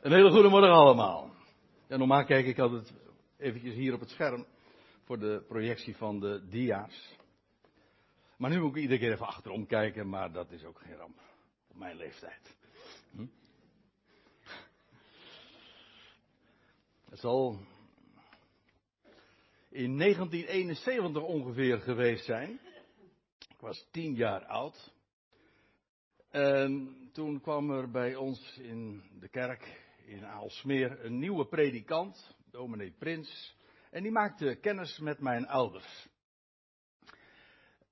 Een hele goede morgen allemaal. Ja, normaal kijk ik altijd eventjes hier op het scherm voor de projectie van de dia's. Maar nu moet ik iedere keer even achterom kijken, maar dat is ook geen ramp op mijn leeftijd. Hm? Het zal in 1971 ongeveer geweest zijn. Ik was tien jaar oud. En toen kwam er bij ons in de kerk in Aalsmeer een nieuwe predikant, dominee Prins. En die maakte kennis met mijn ouders.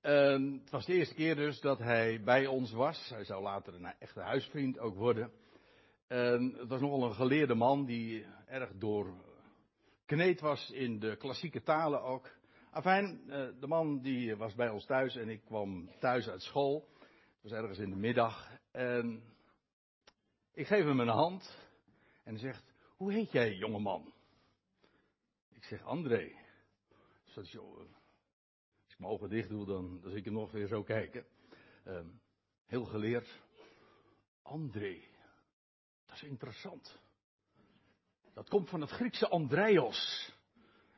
En het was de eerste keer dus dat hij bij ons was. Hij zou later een echte huisvriend ook worden. En het was nogal een geleerde man die erg doorkneed was in de klassieke talen ook. Afijn, eh, de man die was bij ons thuis en ik kwam thuis uit school. Het was ergens in de middag. En ik geef hem een hand. En zegt, hoe heet jij jongeman? Ik zeg, André. Is, als ik mijn ogen dicht doe, dan, dan zie ik hem nog weer zo kijken. Uh, heel geleerd. André. Dat is interessant. Dat komt van het Griekse Andreios.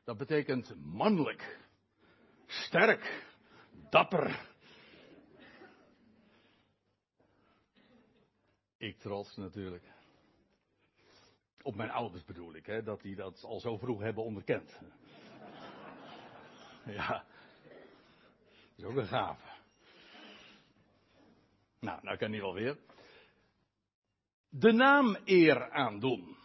Dat betekent mannelijk, sterk, dapper, Ik trots natuurlijk. Op mijn ouders bedoel ik, hè, dat die dat al zo vroeg hebben onderkend. Ja, dat is ook een gave. Nou, nou kan hij wel weer. De naam eer aandoen.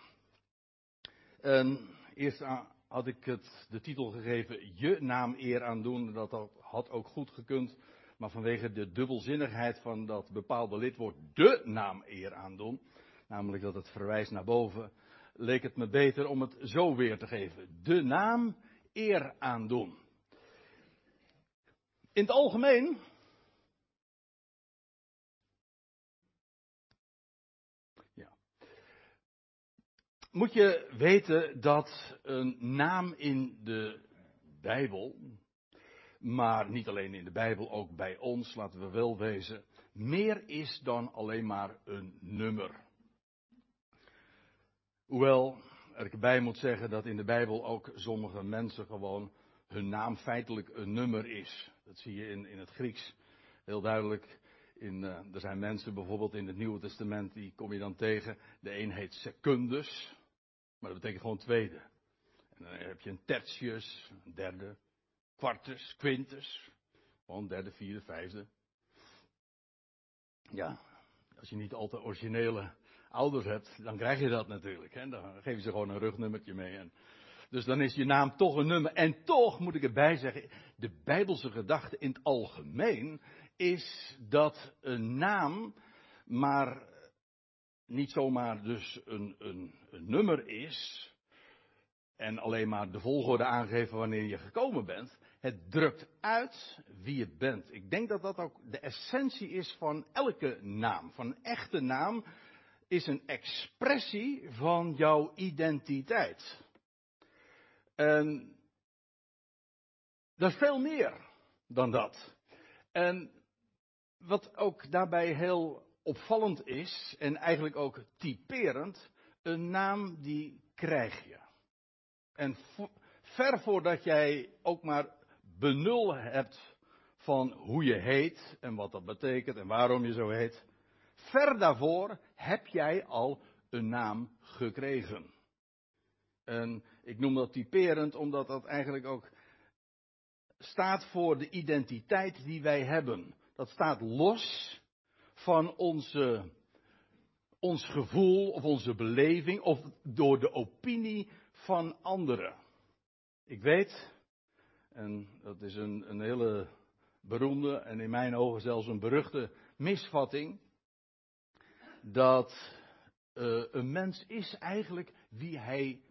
En eerst had ik het de titel gegeven, je naam eer aandoen. Dat had ook goed gekund. Maar vanwege de dubbelzinnigheid van dat bepaalde lidwoord de naam eer aandoen, namelijk dat het verwijst naar boven, leek het me beter om het zo weer te geven. De naam eer aandoen. In het algemeen ja, moet je weten dat een naam in de Bijbel, maar niet alleen in de Bijbel, ook bij ons, laten we wel wezen, meer is dan alleen maar een nummer. Hoewel er erbij moet zeggen dat in de Bijbel ook sommige mensen gewoon hun naam feitelijk een nummer is. Dat zie je in, in het Grieks heel duidelijk. In, uh, er zijn mensen bijvoorbeeld in het Nieuwe Testament, die kom je dan tegen. De een heet secundus, maar dat betekent gewoon tweede. En dan heb je een tertius, een derde, Quartus, quintus. Gewoon derde, vierde, vijfde. Ja, als je niet al te originele ouders hebt, dan krijg je dat natuurlijk. Hè? Dan geven ze gewoon een rugnummertje mee. En dus dan is je naam toch een nummer. En toch moet ik erbij zeggen, de Bijbelse gedachte in het algemeen is dat een naam maar niet zomaar dus een, een, een nummer is. En alleen maar de volgorde aangeven wanneer je gekomen bent. Het drukt uit wie je bent. Ik denk dat dat ook de essentie is van elke naam. Van een echte naam is een expressie van jouw identiteit. En dat is veel meer dan dat. En wat ook daarbij heel opvallend is, en eigenlijk ook typerend, een naam die krijg je. En ver voordat jij ook maar benul hebt van hoe je heet en wat dat betekent en waarom je zo heet. Ver daarvoor heb jij al een naam gekregen. En ik noem dat typerend omdat dat eigenlijk ook staat voor de identiteit die wij hebben. Dat staat los van onze, ons gevoel of onze beleving of door de opinie van anderen. Ik weet, en dat is een, een hele beroemde en in mijn ogen zelfs een beruchte misvatting. Dat uh, een mens is eigenlijk wie hij,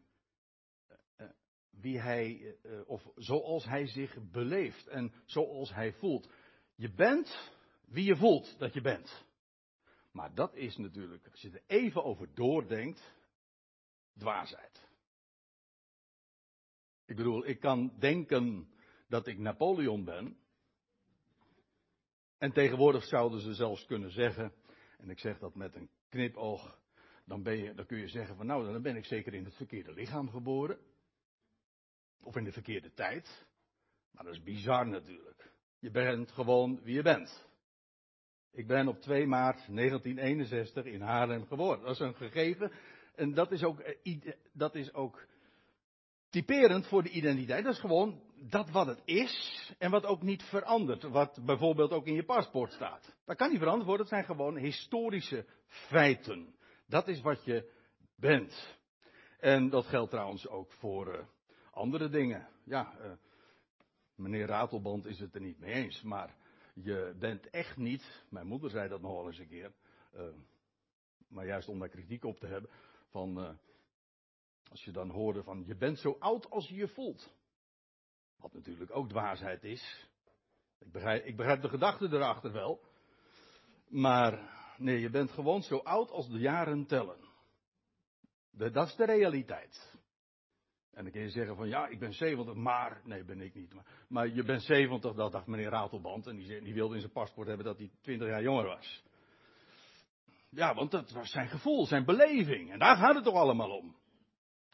uh, wie hij of zoals hij zich beleeft en zoals hij voelt. Je bent wie je voelt dat je bent. Maar dat is natuurlijk, als je er even over doordenkt, dwaasheid. Ik bedoel, ik kan denken dat ik Napoleon ben. En tegenwoordig zouden ze zelfs kunnen zeggen, en ik zeg dat met een knipoog, dan, ben je, dan kun je zeggen van nou, dan ben ik zeker in het verkeerde lichaam geboren. Of in de verkeerde tijd. Maar dat is bizar natuurlijk. Je bent gewoon wie je bent. Ik ben op 2 maart 1961 in Haarlem geboren. Dat is een gegeven. En dat is ook, eh, dat is ook typerend voor de identiteit. Dat is gewoon dat wat het is en wat ook niet verandert. Wat bijvoorbeeld ook in je paspoort staat. Dat kan niet veranderd worden. Zijn gewoon historische feiten. Dat is wat je bent. En dat geldt trouwens ook voor uh, andere dingen. Ja, uh, meneer Ratelband is het er niet mee eens. Maar je bent echt niet, mijn moeder zei dat nog wel eens een keer. Uh, maar juist om daar kritiek op te hebben. Van als je dan hoorde van je bent zo oud als je je voelt. Wat natuurlijk ook dwaasheid is. Ik begrijp, ik begrijp de gedachte erachter wel. Maar nee, je bent gewoon zo oud als de jaren tellen. Dat is de realiteit. En dan kun je zeggen van ja, ik ben 70, maar. Nee, ben ik niet. Maar, maar je bent 70, dat dacht meneer Ratelband. En die, die wilde in zijn paspoort hebben dat hij 20 jaar jonger was. Ja, want dat was zijn gevoel, zijn beleving. En daar gaat het toch allemaal om.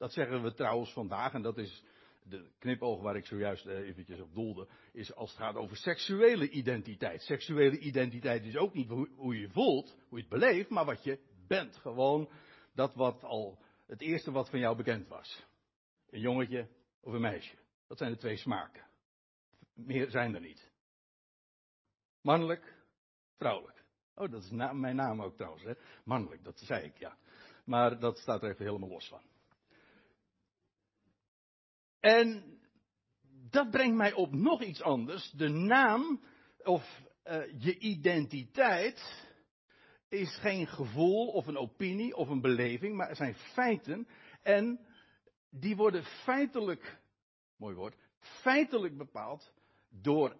Dat zeggen we trouwens vandaag, en dat is de knipoog waar ik zojuist eh, eventjes op doelde, is als het gaat over seksuele identiteit. Seksuele identiteit is ook niet hoe, je voelt, hoe je het beleeft, maar wat je bent. Gewoon dat wat al het eerste wat van jou bekend was. Een jongetje of een meisje. Dat zijn de twee smaken. Meer zijn er niet. Mannelijk, vrouwelijk. Oh, dat is mijn naam ook trouwens, hè? Mannelijk, dat zei ik, ja. Maar dat staat er even helemaal los van. En dat brengt mij op nog iets anders. De naam of uh, je identiteit is geen gevoel of een opinie of een beleving, maar het zijn feiten. En die worden feitelijk, mooi woord, feitelijk bepaald door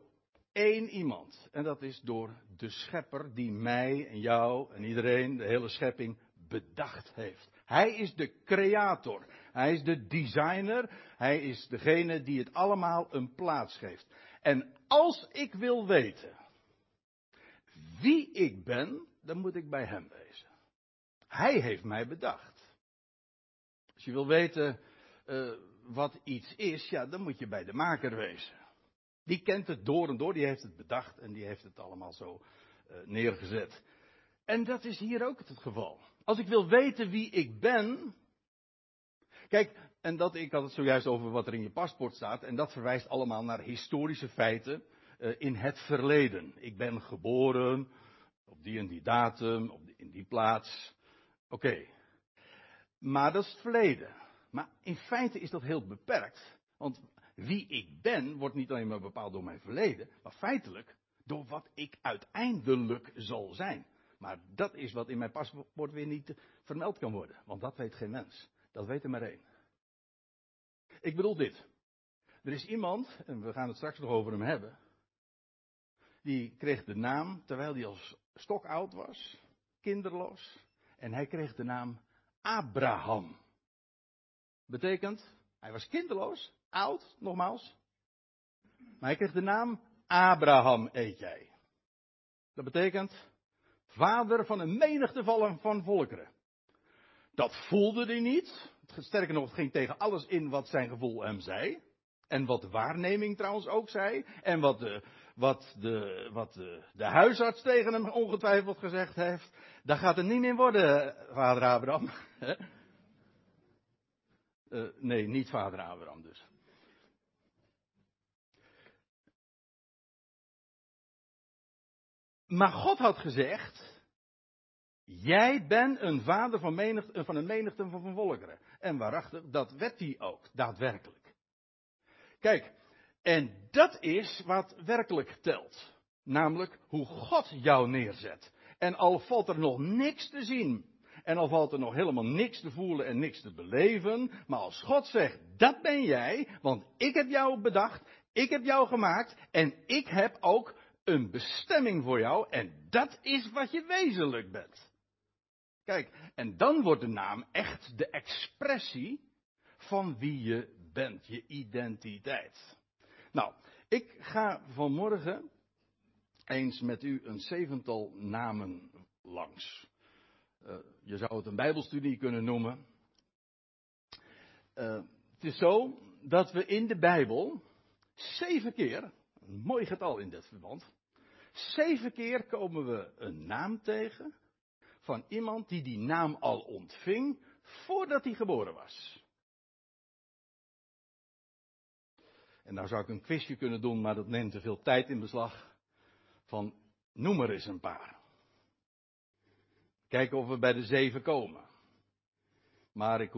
één iemand. En dat is door de schepper die mij en jou en iedereen, de hele schepping, bedacht heeft. Hij is de creator. Hij is de designer. Hij is degene die het allemaal een plaats geeft. En als ik wil weten wie ik ben, dan moet ik bij hem wezen. Hij heeft mij bedacht. Als je wil weten uh, wat iets is, ja, dan moet je bij de maker wezen. Die kent het door en door, die heeft het bedacht en die heeft het allemaal zo uh, neergezet. En dat is hier ook het geval. Als ik wil weten wie ik ben. Kijk, en dat, ik had het zojuist over wat er in je paspoort staat. En dat verwijst allemaal naar historische feiten uh, in het verleden. Ik ben geboren op die en die datum, op die, in die plaats. Oké. Maar dat is het verleden. Maar in feite is dat heel beperkt. Want wie ik ben wordt niet alleen maar bepaald door mijn verleden, maar feitelijk door wat ik uiteindelijk zal zijn. Maar dat is wat in mijn paspoort weer niet vermeld kan worden. Want dat weet geen mens. Dat weet er maar één. Ik bedoel dit. Er is iemand, en we gaan het straks nog over hem hebben. Die kreeg de naam, terwijl hij als stokoud was, kinderloos. En hij kreeg de naam Abraham. Betekent, hij was kinderloos, oud, nogmaals. Maar hij kreeg de naam Abraham, eet jij. Dat betekent, Vader van een menigte van volkeren. Dat voelde hij niet. Sterker nog, het ging tegen alles in wat zijn gevoel hem zei. En wat de waarneming trouwens ook zei. En wat de, wat de, wat de, de huisarts tegen hem ongetwijfeld gezegd heeft. Dat gaat er niet meer worden, vader Abraham. uh, nee, niet vader Abraham dus. Maar God had gezegd, jij bent een vader van, menigte, van een menigte van volkeren. En waarachtig, dat werd hij ook, daadwerkelijk. Kijk, en dat is wat werkelijk telt. Namelijk hoe God jou neerzet. En al valt er nog niks te zien. En al valt er nog helemaal niks te voelen en niks te beleven. Maar als God zegt, dat ben jij, want ik heb jou bedacht, ik heb jou gemaakt en ik heb ook een bestemming voor jou en dat is wat je wezenlijk bent. Kijk, en dan wordt de naam echt de expressie van wie je bent, je identiteit. Nou, ik ga vanmorgen eens met u een zevental namen langs. Uh, je zou het een Bijbelstudie kunnen noemen. Uh, het is zo dat we in de Bijbel zeven keer, een mooi getal in dit verband, zeven keer komen we een naam tegen van iemand die die naam al ontving voordat hij geboren was. En nou zou ik een quizje kunnen doen, maar dat neemt te veel tijd in beslag. Van noem er eens een paar. Kijken of we bij de zeven komen. Maar ik,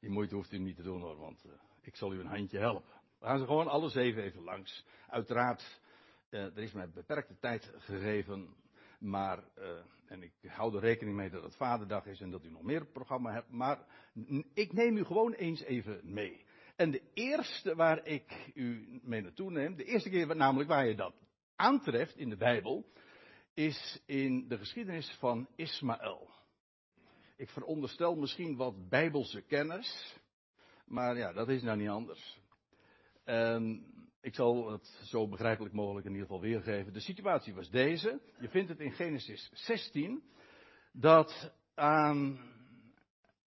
die moeite hoeft u niet te doen hoor, want uh, ik zal u een handje helpen. We gaan ze gewoon alle zeven even langs. Uiteraard, uh, er is mij beperkte tijd gegeven, maar, uh, en ik hou er rekening mee dat het Vaderdag is en dat u nog meer programma hebt, maar ik neem u gewoon eens even mee. En de eerste waar ik u mee naartoe neem, de eerste keer namelijk waar je dat aantreft in de Bijbel, is in de geschiedenis van Ismaël. Ik veronderstel misschien wat bijbelse kennis, maar ja, dat is nou niet anders. En ik zal het zo begrijpelijk mogelijk in ieder geval weergeven. De situatie was deze. Je vindt het in Genesis 16. Dat aan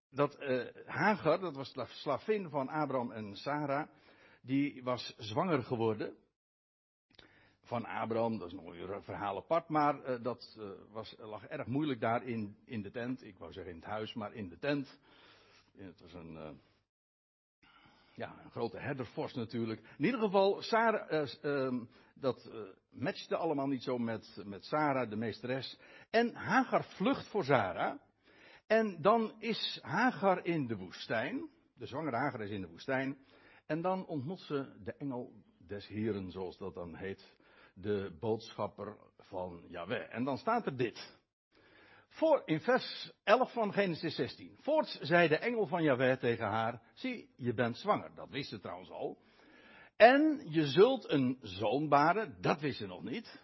dat uh, Hagar, dat was de slavin van Abraham en Sarah, die was zwanger geworden. Van Abraham, dat is nog een verhaal apart, maar uh, dat uh, was, lag erg moeilijk daar in, in de tent. Ik wou zeggen in het huis, maar in de tent. Het was een, ja, een grote herdervorst natuurlijk. In ieder geval, Sarah, ehm, dat matchte allemaal niet zo met, met Sarah, de meesteres. En Hagar vlucht voor Sarah. En dan is Hagar in de woestijn. De zwangere Hagar is in de woestijn. En dan ontmoet ze de engel des Heren, zoals dat dan heet. De boodschapper van Yahweh. En dan staat er dit. Voor, in vers 11 van Genesis 16. Voorts zei de engel van Yahweh tegen haar: Zie, je bent zwanger. Dat wist ze trouwens al. En je zult een zoon baren. Dat wist ze nog niet.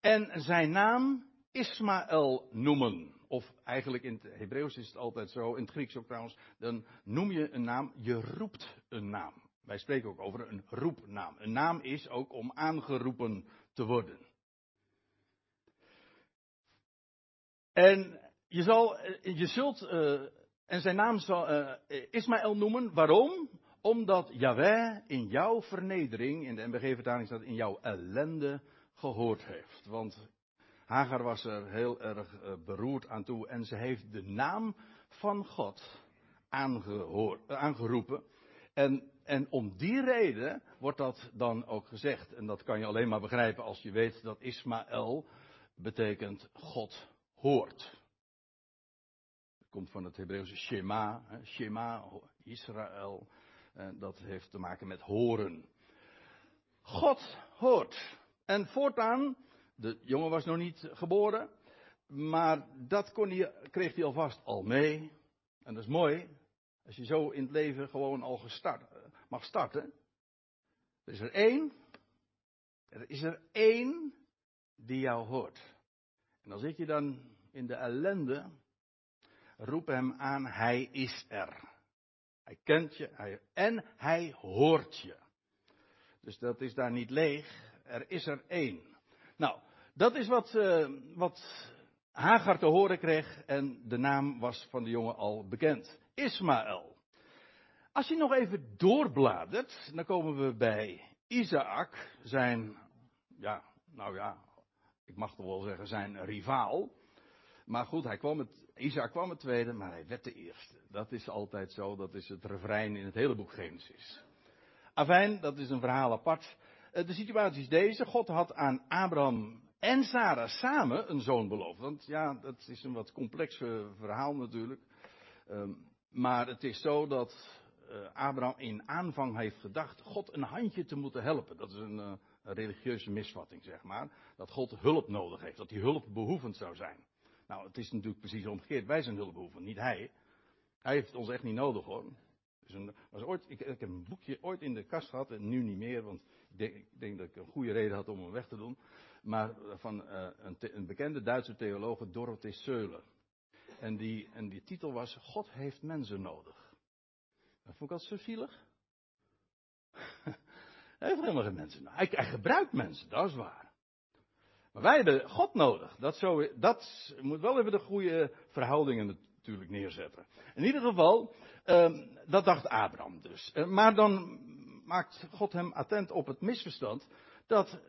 En zijn naam Ismaël noemen. Of eigenlijk in het Hebreeuws is het altijd zo, in het Grieks ook trouwens. Dan noem je een naam, je roept een naam. Wij spreken ook over een roepnaam. Een naam is ook om aangeroepen te worden. En je, zal, eh, je zult, uh, en zijn naam zal uh, Ismaël noemen. Waarom? Omdat Yahweh in jouw vernedering, in de MBG-vertaling staat in jouw ellende, gehoord heeft. Want Hagar was er heel erg beroerd aan toe en ze heeft de naam van God aangeroepen. En, en om die reden wordt dat dan ook gezegd. En dat kan je alleen maar begrijpen als je weet dat Ismaël betekent God hoort. Het komt van het Hebreeuwse Shema, Shema, Israël. En dat heeft te maken met horen. God hoort. En voortaan de jongen was nog niet geboren, maar dat kon hij, kreeg hij alvast al mee. En dat is mooi, als je zo in het leven gewoon al gestart, mag starten. Er is er één, er is er één die jou hoort. En dan zit je dan in de ellende, roep hem aan, hij is er. Hij kent je en hij hoort je. Dus dat is daar niet leeg, er is er één. Nou, dat is wat, uh, wat Hagar te horen kreeg en de naam was van de jongen al bekend. Ismaël. Als je nog even doorbladert, dan komen we bij Isaac, zijn, ja, nou ja, ik mag toch wel zeggen zijn rivaal. Maar goed, hij kwam het, Isaac kwam het tweede, maar hij werd de eerste. Dat is altijd zo, dat is het refrein in het hele boek Genesis. Afijn, dat is een verhaal apart. Eh, de situatie is deze. God had aan Abraham en Sarah samen een zoon beloofd. Want ja, dat is een wat complex verhaal natuurlijk. Um, maar het is zo dat uh, Abraham in aanvang heeft gedacht God een handje te moeten helpen. Dat is een, een, religieuze misvatting, zeg maar. Dat God hulp nodig heeft, dat hij hulpbehoevend zou zijn. Nou, het is natuurlijk precies omgekeerd. Wij zijn hulpbehoevend, niet hij. Hij heeft ons echt niet nodig hoor. Dus een, was ooit, ik, ik, heb een boekje ooit in de kast gehad en nu niet meer, want ik denk, ik denk dat ik een goede reden had om hem weg te doen maar van uh, een, een, bekende Duitse theoloog, Dorothee Söhle. En die, en die titel was God heeft mensen nodig. Dat vond ik altijd zo zielig. hij heeft helemaal geen mensen nodig. Hij gebruikt mensen, dat is waar. Maar wij hebben God nodig. Dat, dat moet wel even de goede verhoudingen natuurlijk neerzetten. In ieder geval, um, dat dacht Abraham dus. Uh, maar dan maakt God hem attent op het misverstand dat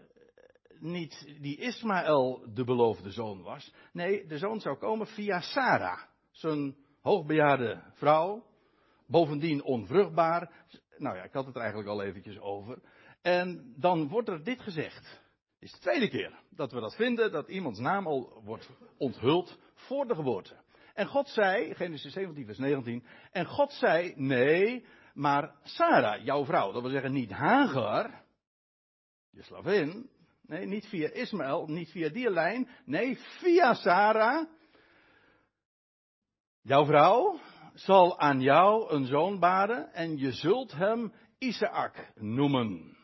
niet die Ismaël de beloofde zoon was. Nee, de zoon zou komen via Sarah, zijn hoogbejaarde vrouw. Bovendien onvruchtbaar. Nou ja, ik had het er eigenlijk al eventjes over. En dan wordt er dit gezegd. Is de tweede keer dat we dat vinden, dat iemands naam al wordt onthuld voor de geboorte. En God zei, Genesis 17, vers 19, en God zei, nee, maar Sarah, jouw vrouw, dat wil zeggen niet Hagar, je slavin, nee, niet via Ismaël, niet via die lijn, nee, via Sarah, jouw vrouw, zal aan jou een zoon baren en je zult hem Isaac noemen.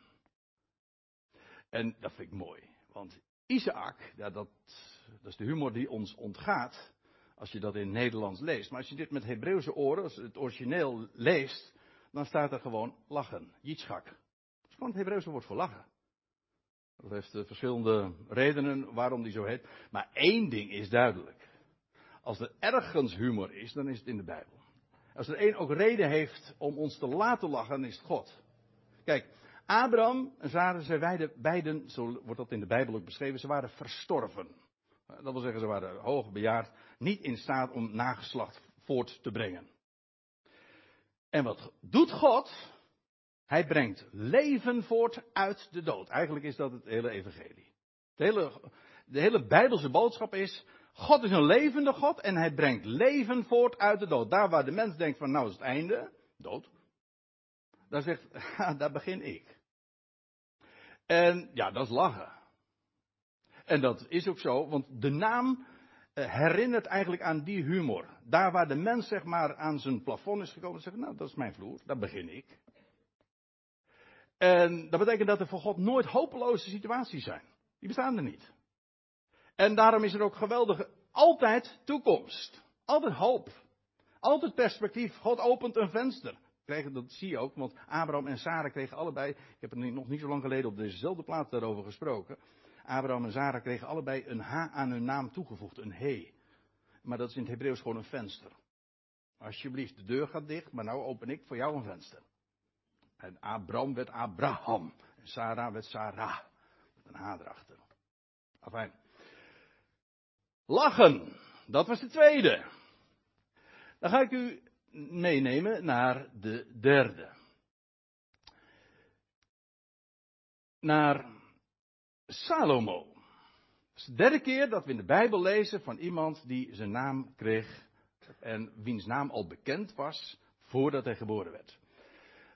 En dat vind ik mooi, want Isaac, dat, dat is de humor die ons ontgaat als je dat in Nederlands leest. Maar als je dit met Hebreeuwse oren, als het origineel leest, dan staat er gewoon lachen, Yitzchak. Dat is gewoon het Hebreeuwse woord voor lachen. Dat heeft eh, verschillende redenen waarom die zo heet. Maar één ding is duidelijk. Als er ergens humor is, dan is het in de Bijbel. Als er één ook reden heeft om ons te laten lachen, dan is het God. Kijk, Abraham en Sarah, zij beiden, zo wordt dat in de Bijbel ook beschreven, ze waren verstorven. Dat wil zeggen, ze waren hoog bejaard, niet in staat om nageslacht voort te brengen. En wat doet God? Hij brengt leven voort uit de dood. Eigenlijk is dat het hele evangelie. De hele, de hele Bijbelse boodschap is, God is een levende God en hij brengt leven voort uit de dood. Daar waar de mens denkt van nou is het einde, dood. Daar zegt, daar begin ik. En ja, dat is lachen. En dat is ook zo, want de naam eh, herinnert eigenlijk aan die humor. Daar waar de mens zeg maar aan zijn plafond is gekomen, zegt nou dat is mijn vloer, daar begin ik. En dat betekent dat er voor God nooit hopeloze situaties zijn. Die bestaan er niet. En daarom is er ook geweldige, altijd toekomst. Altijd hoop. Altijd perspectief. God opent een venster. Dat zie je ook, want Abraham en Sarah kregen allebei, ik heb er nog niet zo lang geleden op dezezelfde plaats daarover gesproken. Abraham en Sarah kregen allebei een H aan hun naam toegevoegd, een he. Maar dat is in het Hebreeuws gewoon een venster. Alsjeblieft, de deur gaat dicht, maar nou open ik voor jou een venster. En Abraham werd Abraham. En Sarah werd Sarah. Met een H erachter. Afijn. Lachen. Dat was de tweede. Dan ga ik u meenemen naar de derde. Naar Salomo. Het is de derde keer dat we in de Bijbel lezen van iemand die zijn naam kreeg en wiens naam al bekend was voordat hij geboren werd.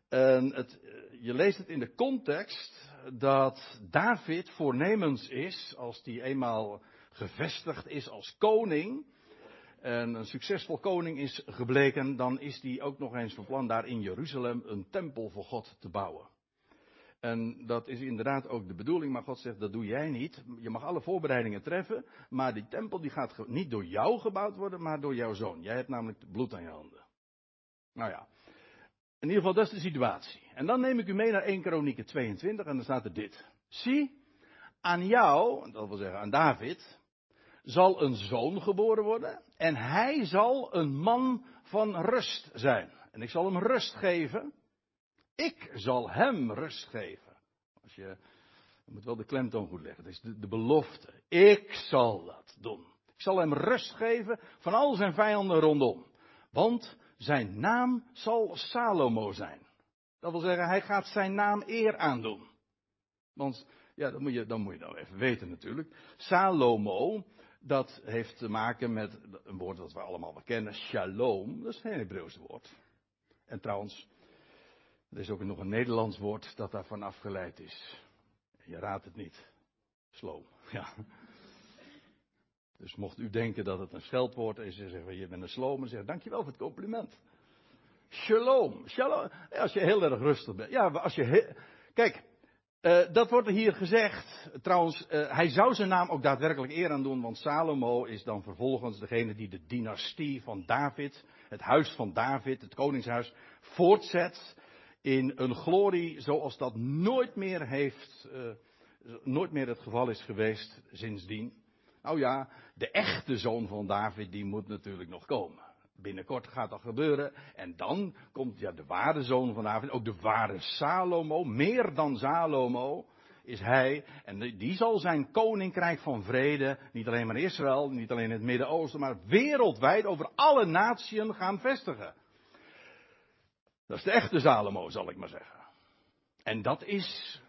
En het, je leest het in de context dat David voornemens is, als hij eenmaal gevestigd is als koning, een succesvol koning is gebleken, dan is hij ook nog eens van plan daar in Jeruzalem een tempel voor God te bouwen. En dat is inderdaad ook de bedoeling, maar God zegt dat doe jij niet. Je mag alle voorbereidingen treffen, maar die tempel die gaat niet door jou gebouwd worden, maar door jouw zoon. Jij hebt namelijk bloed aan je handen. Nou ja, in ieder geval dat is de situatie. En dan neem ik u mee naar 1 Kronieken 22 en dan staat er dit. Zie, aan jou, dat wil zeggen aan David, zal een zoon geboren worden en hij zal een man van rust zijn. En ik zal hem rust geven. Ik zal hem rust geven. Als je, je moet wel de klemtoon goed leggen. Dat is de, de belofte. Ik zal dat doen. Ik zal hem rust geven van al zijn vijanden rondom. Want zijn naam zal Salomo zijn. Dat wil zeggen, hij gaat zijn naam eer aandoen. Want, ja, dat moet je, dan moet je nou even weten natuurlijk. Salomo, dat heeft te maken met een woord dat we allemaal wel kennen, shalom. Dat is een Hebreeuws woord. En trouwens, er is ook nog een Nederlands woord dat daarvan afgeleid is. Je raadt het niet. Sloom, ja. Dus mocht u denken dat het een scheldwoord is, en zeggen je bent een sloom, en zeg dankjewel voor het compliment. Shalom, shalom. Als je heel erg rustig bent. Ja, als je. Kijk, uh, dat wordt hier gezegd. Trouwens, uh, hij zou zijn naam ook daadwerkelijk eer aan doen, want Salomo is dan vervolgens degene die de dynastie van David, het huis van David, het koningshuis, voortzet in een glorie zoals dat nooit meer heeft uh, nooit meer het geval is geweest sindsdien. Nou ja, de echte zoon van David, die moet natuurlijk nog komen. Binnenkort gaat dat gebeuren. En dan komt ja, de ware zoon van David, ook de ware Salomo, meer dan Salomo is hij. En die zal zijn koninkrijk van vrede, niet alleen maar Israël, niet alleen in het Midden-Oosten, maar wereldwijd over alle naties gaan vestigen. Dat is de echte Salomo, zal ik maar zeggen. En dat is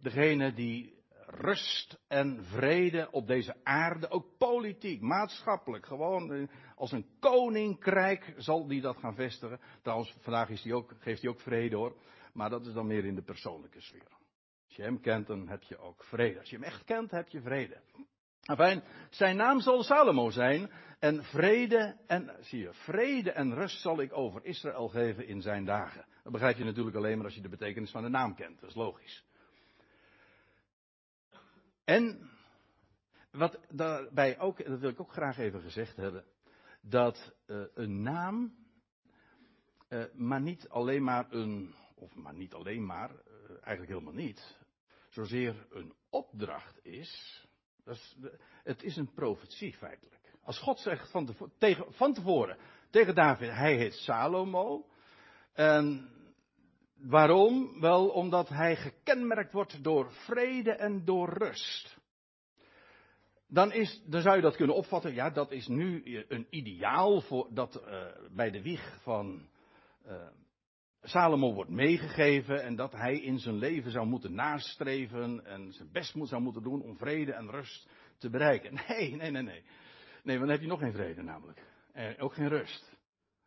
degene die rust en vrede op deze aarde, ook politiek, maatschappelijk, gewoon eh, als een koninkrijk zal die dat gaan vestigen. Trouwens, vandaag is die ook, geeft hij ook vrede hoor, maar dat is dan meer in de persoonlijke sfeer. Als je hem kent, dan heb je ook vrede. Als je hem echt kent, heb je vrede. Enfin, zijn naam zal Salomo zijn. En vrede en, zie je, vrede en rust zal ik over Israël geven in zijn dagen. Dat begrijp je natuurlijk alleen maar als je de betekenis van de naam kent. Dat is logisch. En, wat daarbij ook, dat wil ik ook graag even gezegd hebben, dat uh, een naam, uh, maar niet alleen maar een, of maar niet alleen maar, uh, eigenlijk helemaal niet, zozeer een opdracht is. Dat is het is een profetie feitelijk. Als God zegt van, te, tegen, van tevoren tegen David, hij heet Salomo. En waarom? Wel omdat hij gekenmerkt wordt door vrede en door rust. Dan, is, dan zou je dat kunnen opvatten, ja, dat is nu een ideaal voor, dat uh, bij de wieg van uh, Salomo wordt meegegeven en dat hij in zijn leven zou moeten nastreven en zijn best moet, zou moeten doen om vrede en rust te bereiken. Nee, nee, nee, nee. Nee, want dan heb je nog geen vrede namelijk. En ook geen rust.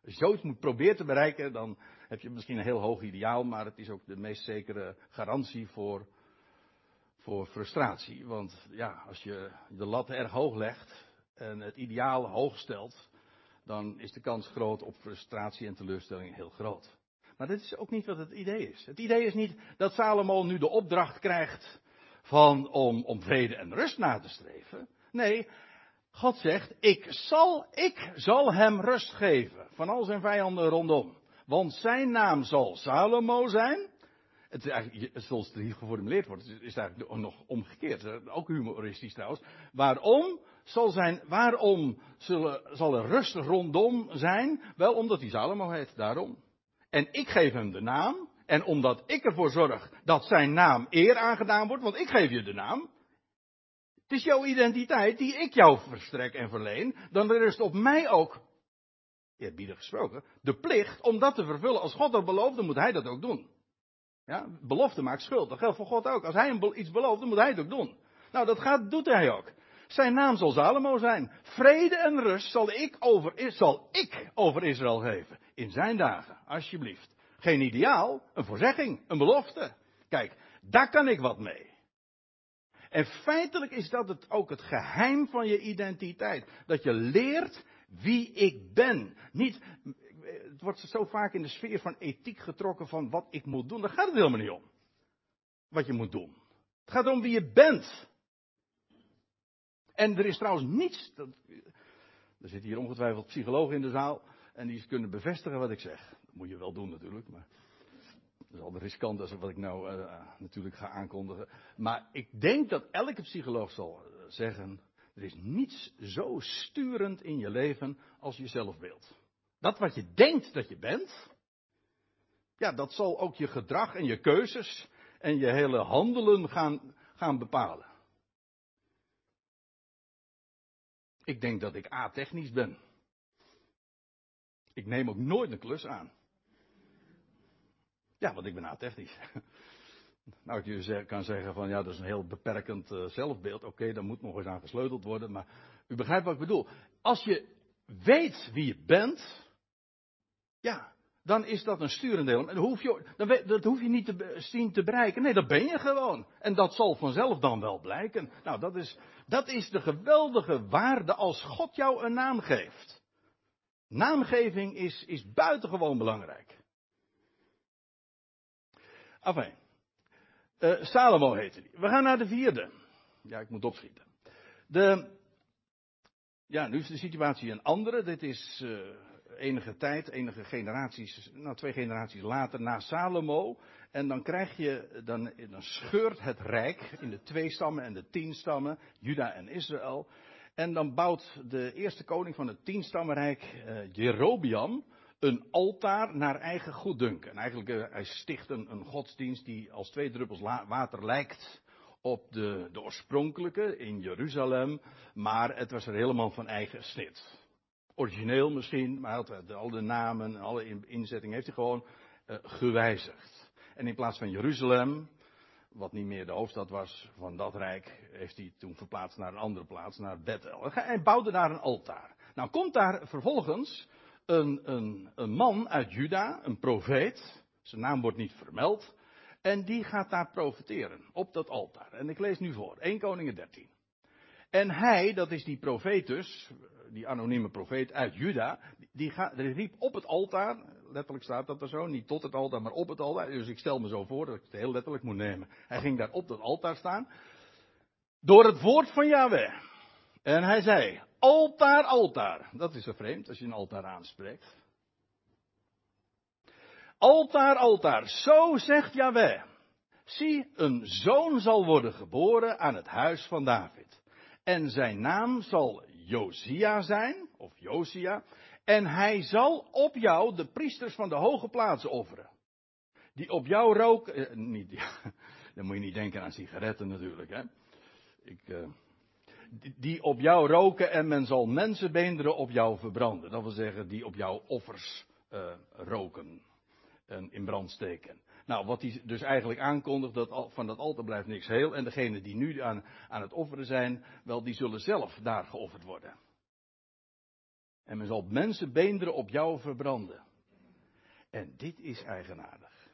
Als je zoiets moet proberen te bereiken, dan heb je misschien een heel hoog ideaal, maar het is ook de meest zekere garantie voor, voor frustratie. Want ja, als je de lat erg hoog legt en het ideaal hoog stelt, dan is de kans groot op frustratie en teleurstelling heel groot. Maar dat is ook niet wat het idee is. Het idee is niet dat Salomo nu de opdracht krijgt van om, om vrede en rust na te streven. Nee, God zegt, ik zal, ik zal hem rust geven van al zijn vijanden rondom. Want zijn naam zal Salomo zijn. Het is eigenlijk, zoals het hier geformuleerd wordt, is eigenlijk nog omgekeerd. Ook humoristisch trouwens. Waarom zal, zijn, waarom zullen, zal er rust rondom zijn? Wel omdat hij Salomo heet, daarom. En ik geef hem de naam. En omdat ik ervoor zorg dat zijn naam eer aangedaan wordt, want ik geef je de naam. Het is jouw identiteit die ik jou verstrek en verleen. Dan rust op mij ook, eerbiedig gesproken, de plicht om dat te vervullen. Als God dat belooft, dan moet hij dat ook doen. Ja, belofte maakt schuld. Dat geldt voor God ook. Als hij iets belooft, dan moet hij het ook doen. Nou, dat gaat, doet hij ook. Zijn naam zal Salomo zijn. Vrede en rust zal ik over, zal ik over Israël geven. In zijn dagen, alsjeblieft. Geen ideaal, een voorzegging, een belofte. Kijk, daar kan ik wat mee. En feitelijk is dat het ook het geheim van je identiteit. Dat je leert wie ik ben. Niet, het wordt zo vaak in de sfeer van ethiek getrokken van wat ik moet doen. Daar gaat het helemaal niet om. Wat je moet doen. Het gaat om wie je bent. En er is trouwens niets. Er zitten hier ongetwijfeld psychologen in de zaal. En die kunnen bevestigen wat ik zeg. Dat moet je wel doen natuurlijk. Maar dat is al riskant als wat ik nou uh, natuurlijk ga aankondigen. Maar ik denk dat elke psycholoog zal eh, zeggen. Er is niets zo sturend in je leven als je zelfbeeld. Dat wat je denkt dat je bent. Ja, dat zal ook je gedrag en je keuzes en je hele handelen gaan, gaan bepalen. Ik denk dat ik a-technisch ben. Ik neem ook nooit een klus aan. Ja, want ik ben a-technisch. Nou, je kan zeggen van ja, dat is een heel beperkend uh, zelfbeeld. Oké, okay, daar moet nog eens aan gesleuteld worden. Maar u begrijpt wat ik bedoel. Als je weet wie je bent, ja, dan is dat een sturendeel. En hoef je, dan, dat hoef je niet te zien te bereiken. Nee, dat ben je gewoon. En dat zal vanzelf dan wel blijken. Nou, dat is, dat is de geweldige waarde als God jou een naam geeft. Naamgeving is, is buitengewoon belangrijk. Enfin, uh, Salomo heette die. We gaan naar de vierde. Ja, ik moet opschieten. De, ja, nu is de situatie een andere. Dit is uh, enige tijd, enige generaties, nou twee generaties later, na Salomo. En dan krijg je, dan, dan scheurt het rijk in de twee stammen en de tien stammen, Juda en Israël. En dan bouwt de eerste koning van het tienstammenrijk, uh, Jerobiam, een altaar naar eigen goeddunken. En eigenlijk, uh, hij sticht een, een, godsdienst die als twee druppels water lijkt op de, de oorspronkelijke in Jeruzalem, maar het was er helemaal van eigen snit. Origineel misschien, maar had, al de namen en alle inzettingen heeft hij gewoon uh, gewijzigd. En in plaats van Jeruzalem, wat niet meer de hoofdstad was van dat rijk, heeft hij toen verplaatst naar een andere plaats, naar Bethel. Hij bouwde daar een altaar. Nou komt daar vervolgens een, een, een man uit Juda, een profeet, zijn naam wordt niet vermeld, en die gaat daar profeteren op dat altaar. En ik lees nu voor, 1 Koningen 13. En hij, dat is die profeet dus, die anonieme profeet uit Juda, die, die, riep op het altaar, letterlijk staat dat er zo, niet tot het altaar, maar op het altaar. Dus ik stel me zo voor dat ik het heel letterlijk moet nemen. Hij ging daar op dat altaar staan, door het woord van Yahweh. En hij zei, altaar, altaar. Dat is zo vreemd als je een altaar aanspreekt. Altaar, altaar, zo zegt Yahweh. Zie, een zoon zal worden geboren aan het huis van David. En zijn naam zal Josia zijn, of Josia. En hij zal op jou de priesters van de hoge plaatsen offeren. Die op jou roken. Eh, niet, dan moet je niet denken aan sigaretten natuurlijk. Hè. Ik, eh, die op jou roken en men zal mensenbeenderen op jou verbranden. Dat wil zeggen, die op jouw offers uh, roken en in brand steken. Nou, wat hij dus eigenlijk aankondigt, dat van dat altaar blijft niks heel. En degenen die nu aan, aan het offeren zijn, wel, die zullen zelf daar geofferd worden. En men zal mensenbeenderen op jou verbranden. En dit is eigenaardig.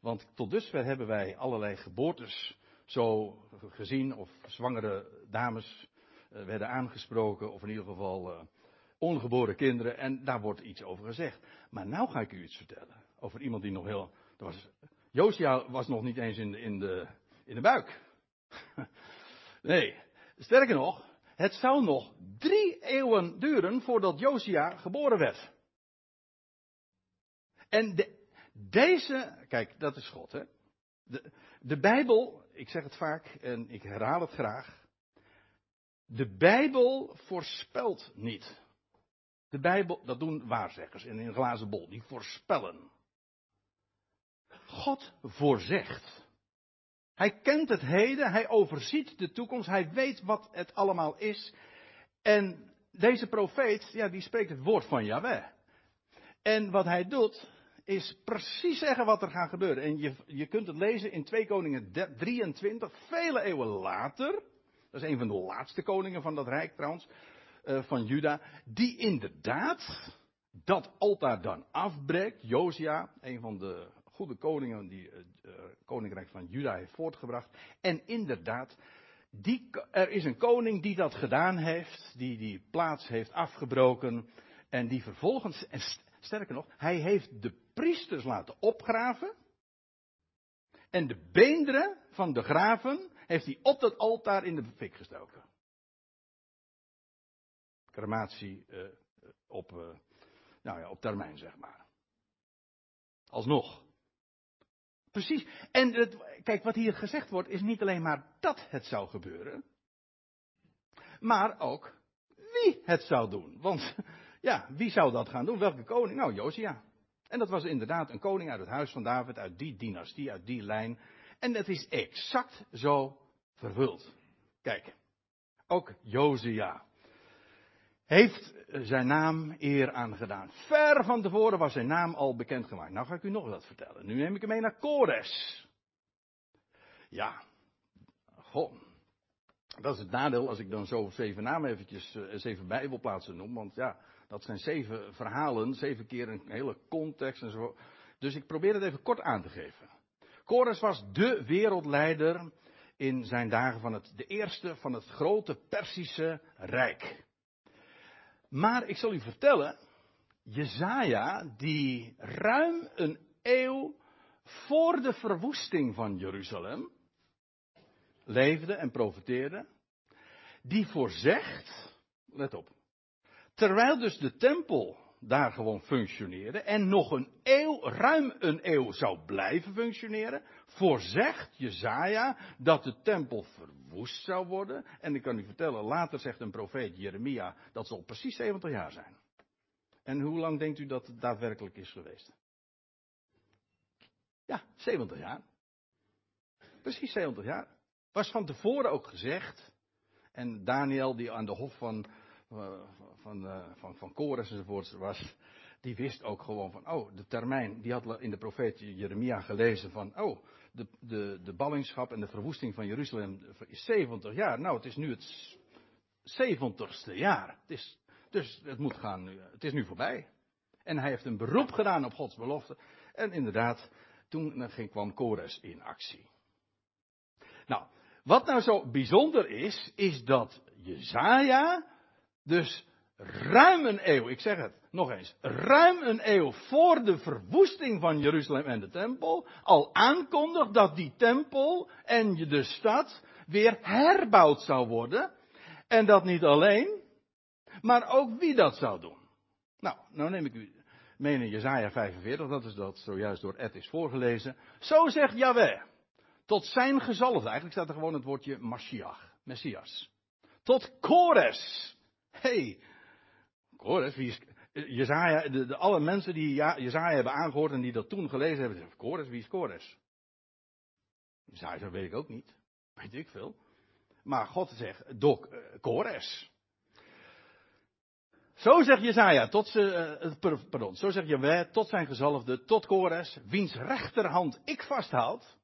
Want tot dusver hebben wij allerlei geboortes zo gezien, of zwangere dames werden aangesproken, of in ieder geval uh, ongeboren kinderen, en daar wordt iets over gezegd. Maar nou ga ik u iets vertellen over iemand die nog heel. Was, Josia was nog niet eens in de, in de, in de buik. nee, sterker nog, het zou nog drie eeuwen duren voordat Josia geboren werd. En de, deze, kijk, dat is God, hè. De, de Bijbel, ik zeg het vaak en ik herhaal het graag. De Bijbel voorspelt niet. De Bijbel, dat doen waarzeggers in een glazen bol, die voorspellen. God voorzegt. Hij kent het heden, hij overziet de toekomst, hij weet wat het allemaal is. En deze profeet, ja, die spreekt het woord van Yahweh. En wat hij doet, is precies zeggen wat er gaat gebeuren. En je, je kunt het lezen in 2 Koningen 23, vele eeuwen later. Dat is een van de laatste koningen van dat rijk trouwens, uh, van Juda. Die inderdaad dat altaar dan afbreekt. Josia, een van de goede koningen die het uh, koninkrijk van Juda heeft voortgebracht. En inderdaad, die, er is een koning die dat gedaan heeft, die die plaats heeft afgebroken en die vervolgens, en sterker nog, hij heeft de priesters laten opgraven en de beenderen van de graven heeft hij op dat altaar in de fik gestoken. Crematie uh, op, uh, nou ja, op termijn, zeg maar. Alsnog. Precies. En het, kijk, wat hier gezegd wordt, is niet alleen maar dat het zou gebeuren, maar ook wie het zou doen. Want, ja, wie zou dat gaan doen? Welke koning? Nou, Josia. En dat was inderdaad een koning uit het huis van David, uit die dynastie, uit die lijn. En het is exact zo vervuld. Kijk, ook Josia heeft zijn naam eer aangedaan. Ver van tevoren was zijn naam al bekendgemaakt. Nou ga ik u nog wat vertellen. Nu neem ik hem mee naar Kores. Ja, goh. Dat is het nadeel als ik dan zo zeven namen eventjes, uh, zeven bijbelplaatsen noem. Want ja, dat zijn zeven verhalen, zeven keer een hele context en zo. Dus ik probeer het even kort aan te geven. Kores was de wereldleider in zijn dagen van het, de eerste van het grote Persische Rijk. Maar ik zal u vertellen, Jezaja, die ruim een eeuw voor de verwoesting van Jeruzalem leefde en profeteerde, die voorzegt, let op, terwijl dus de tempel daar gewoon functioneerde en nog een eeuw, ruim een eeuw zou blijven functioneren, voorzegt Jezaja dat de tempel verwoest zou worden. En ik kan u vertellen, later zegt een profeet Jeremia dat zal precies 70 jaar zijn. En hoe lang denkt u dat het daadwerkelijk is geweest? Ja, 70 jaar. Precies 70 jaar. Was van tevoren ook gezegd. En Daniel, die aan de hof van, uh, van, uh, van, van Kores enzovoort was, die wist ook gewoon van, oh, de termijn, die had in de profeet Jeremia gelezen van, oh, de, de, de ballingschap en de verwoesting van Jeruzalem is 70 jaar. Nou, het is nu het 70ste jaar. Het is, dus het moet gaan, het is nu voorbij. En hij heeft een beroep gedaan op Gods belofte. En inderdaad, toen ging, kwam Kores in actie. Nou, wat nou zo bijzonder is, is dat Jezaja dus ruim een eeuw, ik zeg het nog eens, ruim een eeuw voor de verwoesting van Jeruzalem en de tempel, al aankondigt dat die tempel en de stad weer herbouwd zou worden. En dat niet alleen, maar ook wie dat zou doen. Nou, nou neem ik u mee in Jezaja 45, dat is dat zojuist door Ed is voorgelezen. Zo zegt Yahweh, tot zijn gezalfde, eigenlijk staat er gewoon het woordje Mashiach, Messias. Tot Kores. hey, Wie is, Jezaja, de, de, alle mensen die Jezaja hebben aangehoord en die dat toen gelezen hebben, zeggen, Kores, wie is Kores? Jezaja weet ik ook niet, weet ik veel. Maar God zegt, dok, uh, Kores. Zo zegt Jezaja, tot ze, uh, pardon, zo zegt Jaweh, tot zijn gezalfde, tot Kores, wiens rechterhand ik vasthoud,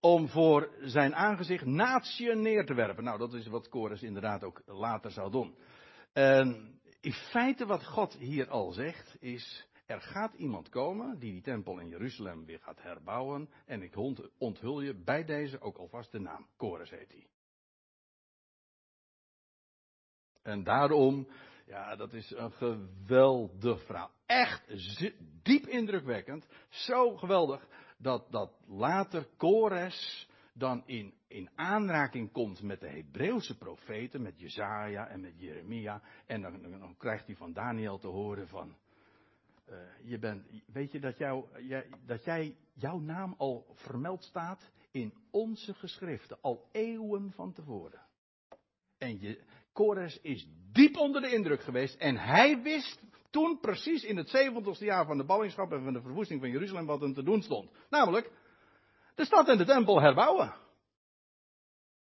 om voor zijn aangezicht natie neer te werpen. Nou, dat is wat Kores inderdaad ook later zou doen. En in feite wat God hier al zegt is, er gaat iemand komen die die tempel in Jeruzalem weer gaat herbouwen. En ik onthul je bij deze ook alvast de naam. Kores heet hij. En daarom, ja, dat is een geweldig verhaal. Echt diep indrukwekkend. Zo geweldig dat, dat later Kores dan in, in aanraking komt met de Hebreeuwse profeten, met Jezaja en met Jeremia. En dan, krijgt hij van Daniel te horen van, uh, je bent, weet je dat, jou, dat jij, jouw naam al vermeld staat in onze geschriften, al eeuwen van tevoren. En je, Kores is diep onder de indruk geweest en hij wist toen precies in het 70ste jaar van de ballingschap en van de verwoesting van Jeruzalem wat hem te doen stond. Namelijk, de stad en de tempel herbouwen.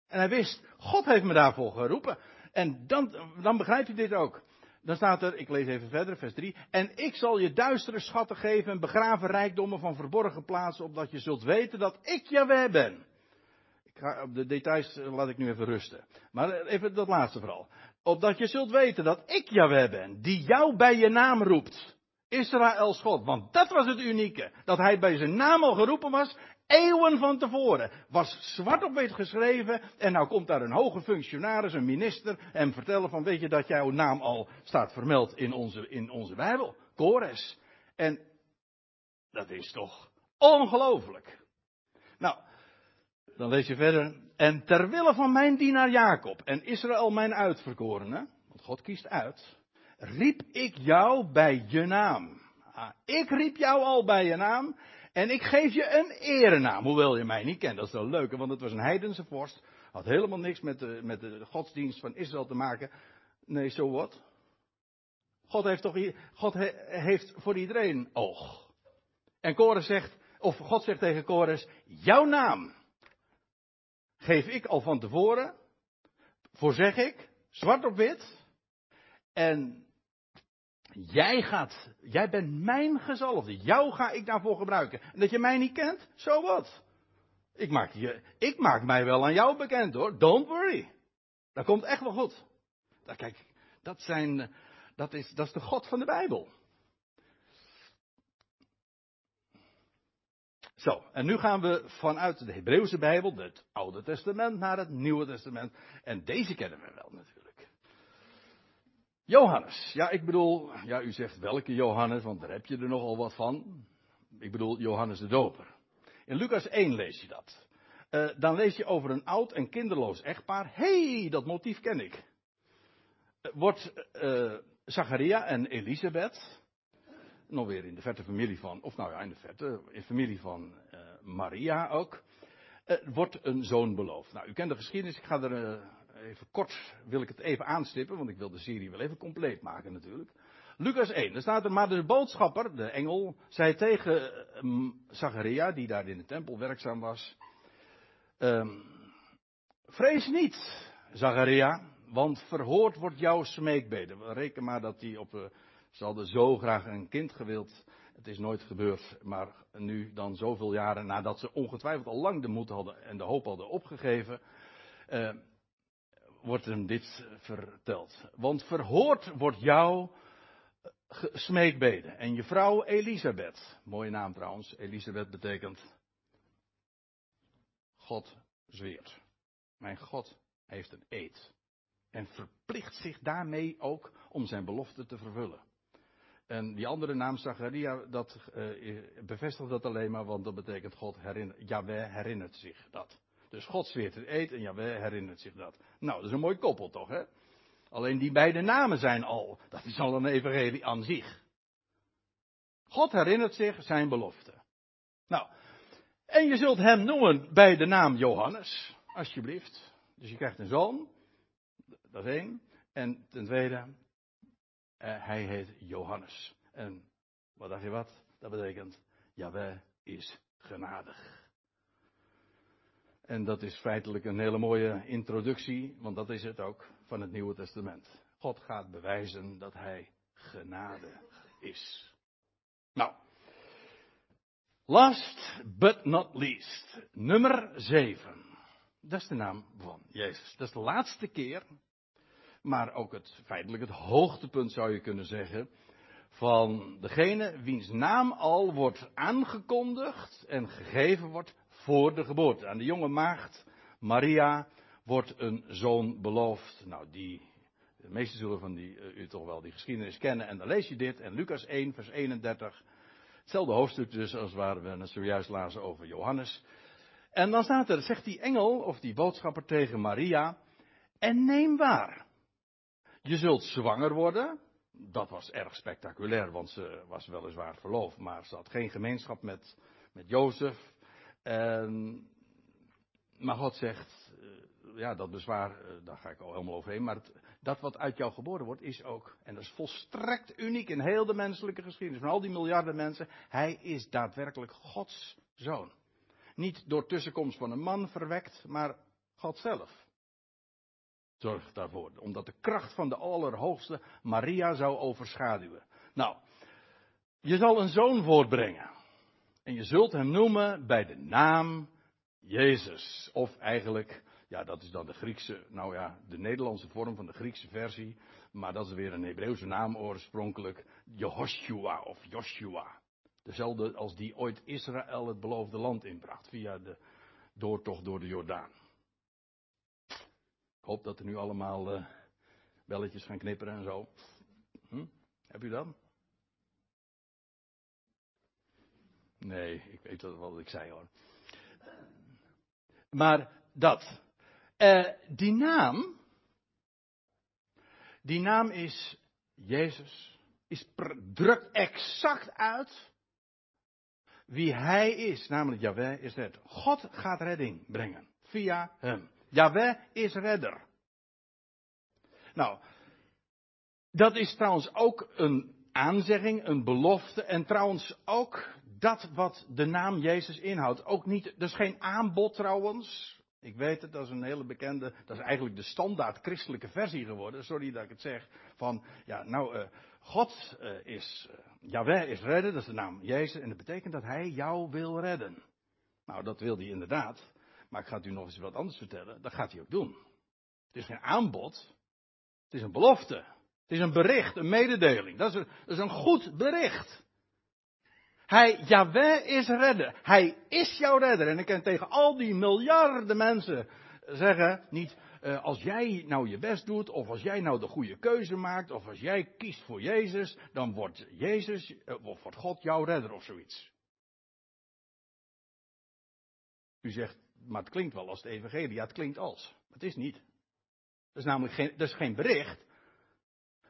En hij wist, God heeft me daarvoor geroepen. En dan, dan begrijpt u dit ook. Dan staat er, ik lees even verder, vers 3. En ik zal je duistere schatten geven en begraven rijkdommen van verborgen plaatsen, opdat je zult weten dat ik Jaweh ben. Ik ga, op de details eh, laat ik nu even rusten. Maar even dat laatste vooral. Opdat je zult weten dat ik Jaweh ben, die jou bij je naam roept. Israëls God. Want dat was het unieke. Dat hij bij zijn naam al geroepen was eeuwen van tevoren. Was zwart op wit geschreven. En nou komt daar een hoge functionaris, een minister. En vertellen van weet je dat jouw naam al staat vermeld in onze, in onze Bijbel. Kores. En dat is toch ongelooflijk. Nou, dan lees je verder. En terwille van mijn dienaar Jacob en Israël mijn uitverkorene. Want God kiest uit. Riep ik jou bij je naam. Ah, ik riep jou al bij je naam. En ik geef je een erenaam, hoewel je mij niet kent. Dat is wel leuk, want het was een heidense vorst. Had helemaal niks met de, met de godsdienst van Israël te maken. Nee, zo wat. God heeft toch God heeft voor iedereen oog. En Kores zegt, of God zegt tegen Kores, jouw naam geef ik al van tevoren, voorzeg ik, zwart op wit. En Jij gaat, jij bent mijn gezalfde. Jou ga ik daarvoor gebruiken. En dat je mij niet kent, zo wat. Ik maak, je, ik maak mij wel aan jou bekend hoor. Don't worry. Dat komt echt wel goed. Dat, kijk, dat, zijn, dat, is, dat is de God van de Bijbel. Zo, en nu gaan we vanuit de Hebreeuwse Bijbel, het Oude Testament, naar het Nieuwe Testament. En deze kennen we wel natuurlijk. Johannes. Ja, ik bedoel, ja, u zegt welke Johannes, want daar heb je er nogal wat van. Ik bedoel Johannes de Doper. In Lucas 1 lees je dat. Uh, dan lees je over een oud en kinderloos echtpaar. Hé, hey, dat motief ken ik. Uh, wordt uh, Zacharia en Elisabeth, nog weer in de verte familie van, of nou ja, in de verte, in familie van Maria ook, wordt een zoon beloofd. Nou, u kent de geschiedenis, ik ga er even kort, wil ik het even aanstippen, want ik wil de serie wel even compleet maken natuurlijk. Lucas 1, daar staat er, maar de boodschapper, de engel, zei tegen um, Zacharia, die daar in de tempel werkzaam was, um, vrees niet, Zacharia, want verhoord wordt jouw smeekbeden. Reken maar dat die op, uh, ze hadden zo graag een kind gewild. Het is nooit gebeurd, maar nu dan zoveel jaren nadat ze ongetwijfeld al lang de moed hadden en de hoop hadden opgegeven, uh, wordt hem dit verteld. Want verhoord wordt jouw smeekbeden. En je vrouw Elisabeth, mooie naam trouwens, Elisabeth betekent God zweert. Mijn God heeft een eed. En verplicht zich daarmee ook om zijn belofte te vervullen. En die andere naam, Zacharia, dat uh, bevestigt dat alleen maar, want dat betekent God herinnert, Yahweh herinnert zich dat. Dus God zweert het eed en Yahweh herinnert zich dat. Nou, dat is een mooi koppel toch, hè? Alleen die beide namen zijn al, dat is al een evangelie aan zich. God herinnert zich zijn belofte. Nou, en je zult hem noemen bij de naam Johannes, alsjeblieft. Dus je krijgt een zoon, dat is één. En ten tweede, uh, hij heet Johannes. En wat dacht je wat? Dat betekent, Jaweh is genadig. En dat is feitelijk een hele mooie introductie, want dat is het ook van het Nieuwe Testament. God gaat bewijzen dat hij genadig is. Nou, last but not least, nummer 7. Dat is de naam van Jezus. Dat is de laatste keer, maar ook het feitelijk het hoogtepunt zou je kunnen zeggen, van degene wiens naam al wordt aangekondigd en gegeven wordt voor de geboorte. Aan de jonge maagd Maria wordt een zoon beloofd. Nou, die, de meesten zullen van die, uh, u toch wel die geschiedenis kennen. En dan lees je dit in Lucas 1, vers 31. Hetzelfde hoofdstuk dus als waar we het zojuist lazen over Johannes. En dan staat er, zegt die engel of die boodschapper tegen Maria, en neem waar. Je zult zwanger worden. Dat was erg spectaculair, want ze was weliswaar verloofd, maar ze had geen gemeenschap met, met Jozef. En, maar God zegt, ja, dat bezwaar, daar ga ik al helemaal overheen. Maar dat wat uit jou geboren wordt, is ook, en dat is volstrekt uniek in heel de menselijke geschiedenis, van al die miljarden mensen, hij is daadwerkelijk Gods zoon. Niet door tussenkomst van een man verwekt, maar God zelf zorgt daarvoor. Omdat de kracht van de Allerhoogste Maria zou overschaduwen. Nou, je zal een zoon voortbrengen. En je zult hem noemen bij de naam Jezus. Of eigenlijk, ja, dat is dan de Griekse, nou ja, de Nederlandse vorm van de Griekse versie. Maar dat is weer een Hebreeuwse naam oorspronkelijk. Jehoshua of Joshua. Dezelfde als die ooit Israël het beloofde land inbracht. Via de doortocht door de Jordaan. Ik hoop dat er nu allemaal uh, belletjes gaan knipperen en zo. Hm? Heb u dat? Nee, ik weet wel wat ik zei hoor. Maar dat. Uh, die naam. Die naam is Jezus. Is drukt exact uit wie hij is. Namelijk Yahweh is redder. God gaat redding brengen. Via hem. Yahweh is redder. Nou. Dat is trouwens ook een aanzegging, een belofte. En trouwens ook dat wat de naam Jezus inhoudt. Ook niet, is geen aanbod trouwens. Ik weet het, dat is een hele bekende, dat is eigenlijk de standaard christelijke versie geworden. Sorry dat ik het zeg. Van, ja, nou, uh, God uh, is, uh, Yahweh is redden, dat is de naam Jezus. En dat betekent dat hij jou wil redden. Nou, dat wil hij inderdaad. Maar ik ga het u nog eens wat anders vertellen. Dat gaat hij ook doen. Het is geen aanbod. Het is een belofte. Het is een bericht, een mededeling. Dat is een, dat is een goed bericht. Hij, Yahweh is redder. Hij is jouw redder. En ik kan tegen al die miljarden mensen zeggen, niet uh, als jij nou je best doet, of als jij nou de goede keuze maakt, of als jij kiest voor Jezus, dan wordt Jezus, uh, of wordt God jouw redder of zoiets. U zegt, maar het klinkt wel als het evangelie. Ja, het klinkt als. Het is niet. Dat is namelijk geen, dat is geen bericht.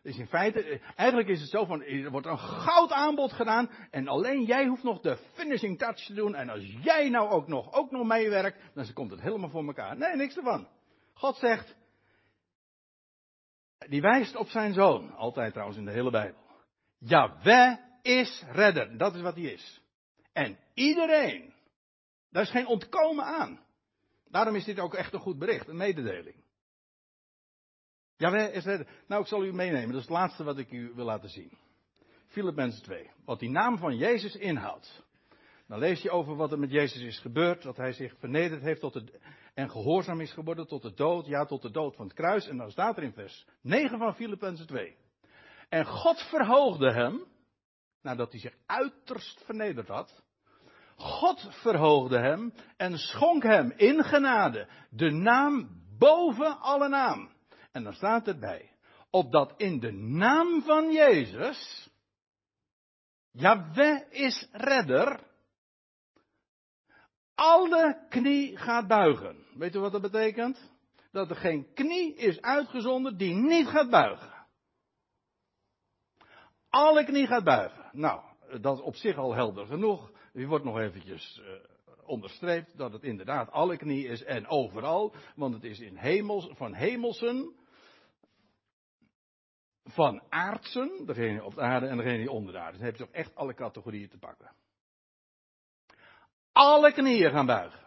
Is in feite, eigenlijk is het zo van, er wordt een goud aanbod gedaan en alleen jij hoeft nog de finishing touch te doen en als jij nou ook nog, ook nog meewerkt, dan komt het helemaal voor elkaar. Nee, niks ervan. God zegt, die wijst op zijn zoon, altijd trouwens in de hele Bijbel. Jaweh is redder, dat is wat hij is. En iedereen, daar is geen ontkomen aan. Daarom is dit ook echt een goed bericht, een mededeling. Redder. Nou, ik zal u meenemen, dat is het laatste wat ik u wil laten zien. Filippenzen 2, wat die naam van Jezus inhoudt. Dan lees je over wat er met Jezus is gebeurd, dat hij zich vernederd heeft tot het, en gehoorzaam is geworden tot de dood, ja tot de dood van het kruis. En dan staat er in vers 9 van Filippenzen 2. En God verhoogde hem, nadat hij zich uiterst vernederd had. God verhoogde hem en schonk hem in genade de naam boven alle naam. En dan staat erbij, opdat in de naam van Jezus, Jaweh is redder, alle knie gaat buigen. Weet u wat dat betekent? Dat er geen knie is uitgezonden die niet gaat buigen. Alle knie gaat buigen. Nou, dat is op zich al helder genoeg. U wordt nog eventjes uh, onderstreept dat het inderdaad alle knie is en overal. Want het is in hemels, van hemelsen, van aardsen, degene op de aarde en degene die onder de aarde. Dan heb je toch echt alle categorieën te pakken. Alle knieën gaan buigen.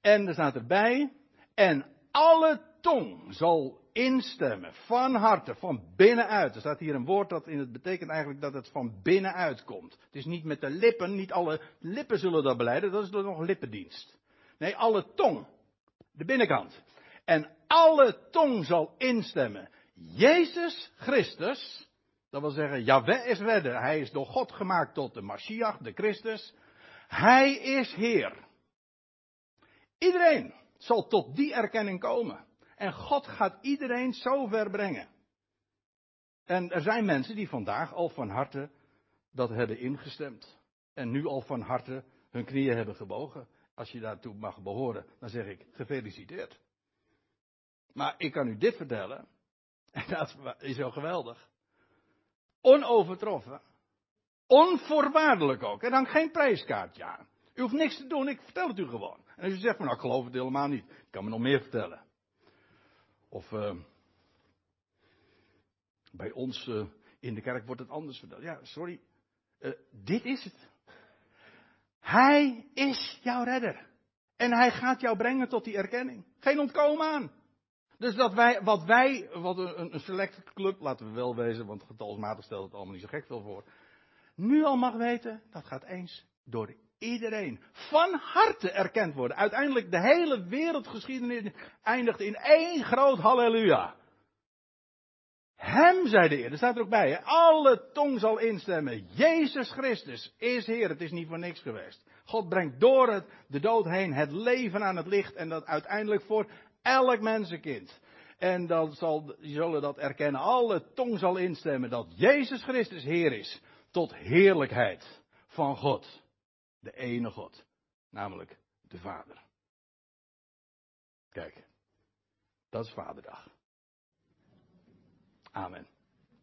En er staat erbij, en alle tong zal instemmen, van harte, van binnenuit. Er staat hier een woord dat in het betekent eigenlijk dat het van binnenuit komt. Het is niet met de lippen, niet alle lippen zullen dat beleiden, dat is nog lippendienst. Nee, alle tong, de binnenkant. En alle tong zal instemmen. Jezus Christus, dat wil zeggen, Yahweh is redder. Hij is door God gemaakt tot de Mashiach, de Christus. Hij is Heer. Iedereen zal tot die erkenning komen. En God gaat iedereen zo ver brengen. En er zijn mensen die vandaag al van harte dat hebben ingestemd. En nu al van harte hun knieën hebben gebogen. Als je daartoe mag behoren, dan zeg ik gefeliciteerd. Maar ik kan u dit vertellen. En dat is zo geweldig. Onovertroffen. Onvoorwaardelijk ook. En dan geen prijskaartje aan. U hoeft niks te doen, ik vertel het u gewoon. En als u zegt van nou ik geloof het helemaal niet. Ik kan me nog meer vertellen. Of uh, bij ons uh, in de kerk wordt het anders verteld. Ja, sorry. Uh, dit is het. Hij is jouw redder. En hij gaat jou brengen tot die erkenning. Geen ontkomen aan. Dus dat wij, wat wij, wat een, een select club, laten we wel wezen, want getalsmatig stelt het allemaal niet zo gek veel voor. Nu al mag weten, dat gaat eens door iedereen van harte erkend worden. Uiteindelijk de hele wereldgeschiedenis eindigt in één groot halleluja. Hem, zei de Heer, er staat er ook bij, alle tong zal instemmen. Jezus Christus is Heer, het is niet voor niks geweest. God brengt door het, de dood heen het leven aan het licht en dat uiteindelijk voor elk mensenkind. En dan zal, zullen dat erkennen, alle tong zal instemmen dat Jezus Christus Heer is, tot heerlijkheid van God de ene God, namelijk de Vader. Kijk, dat is Vaderdag. Amen.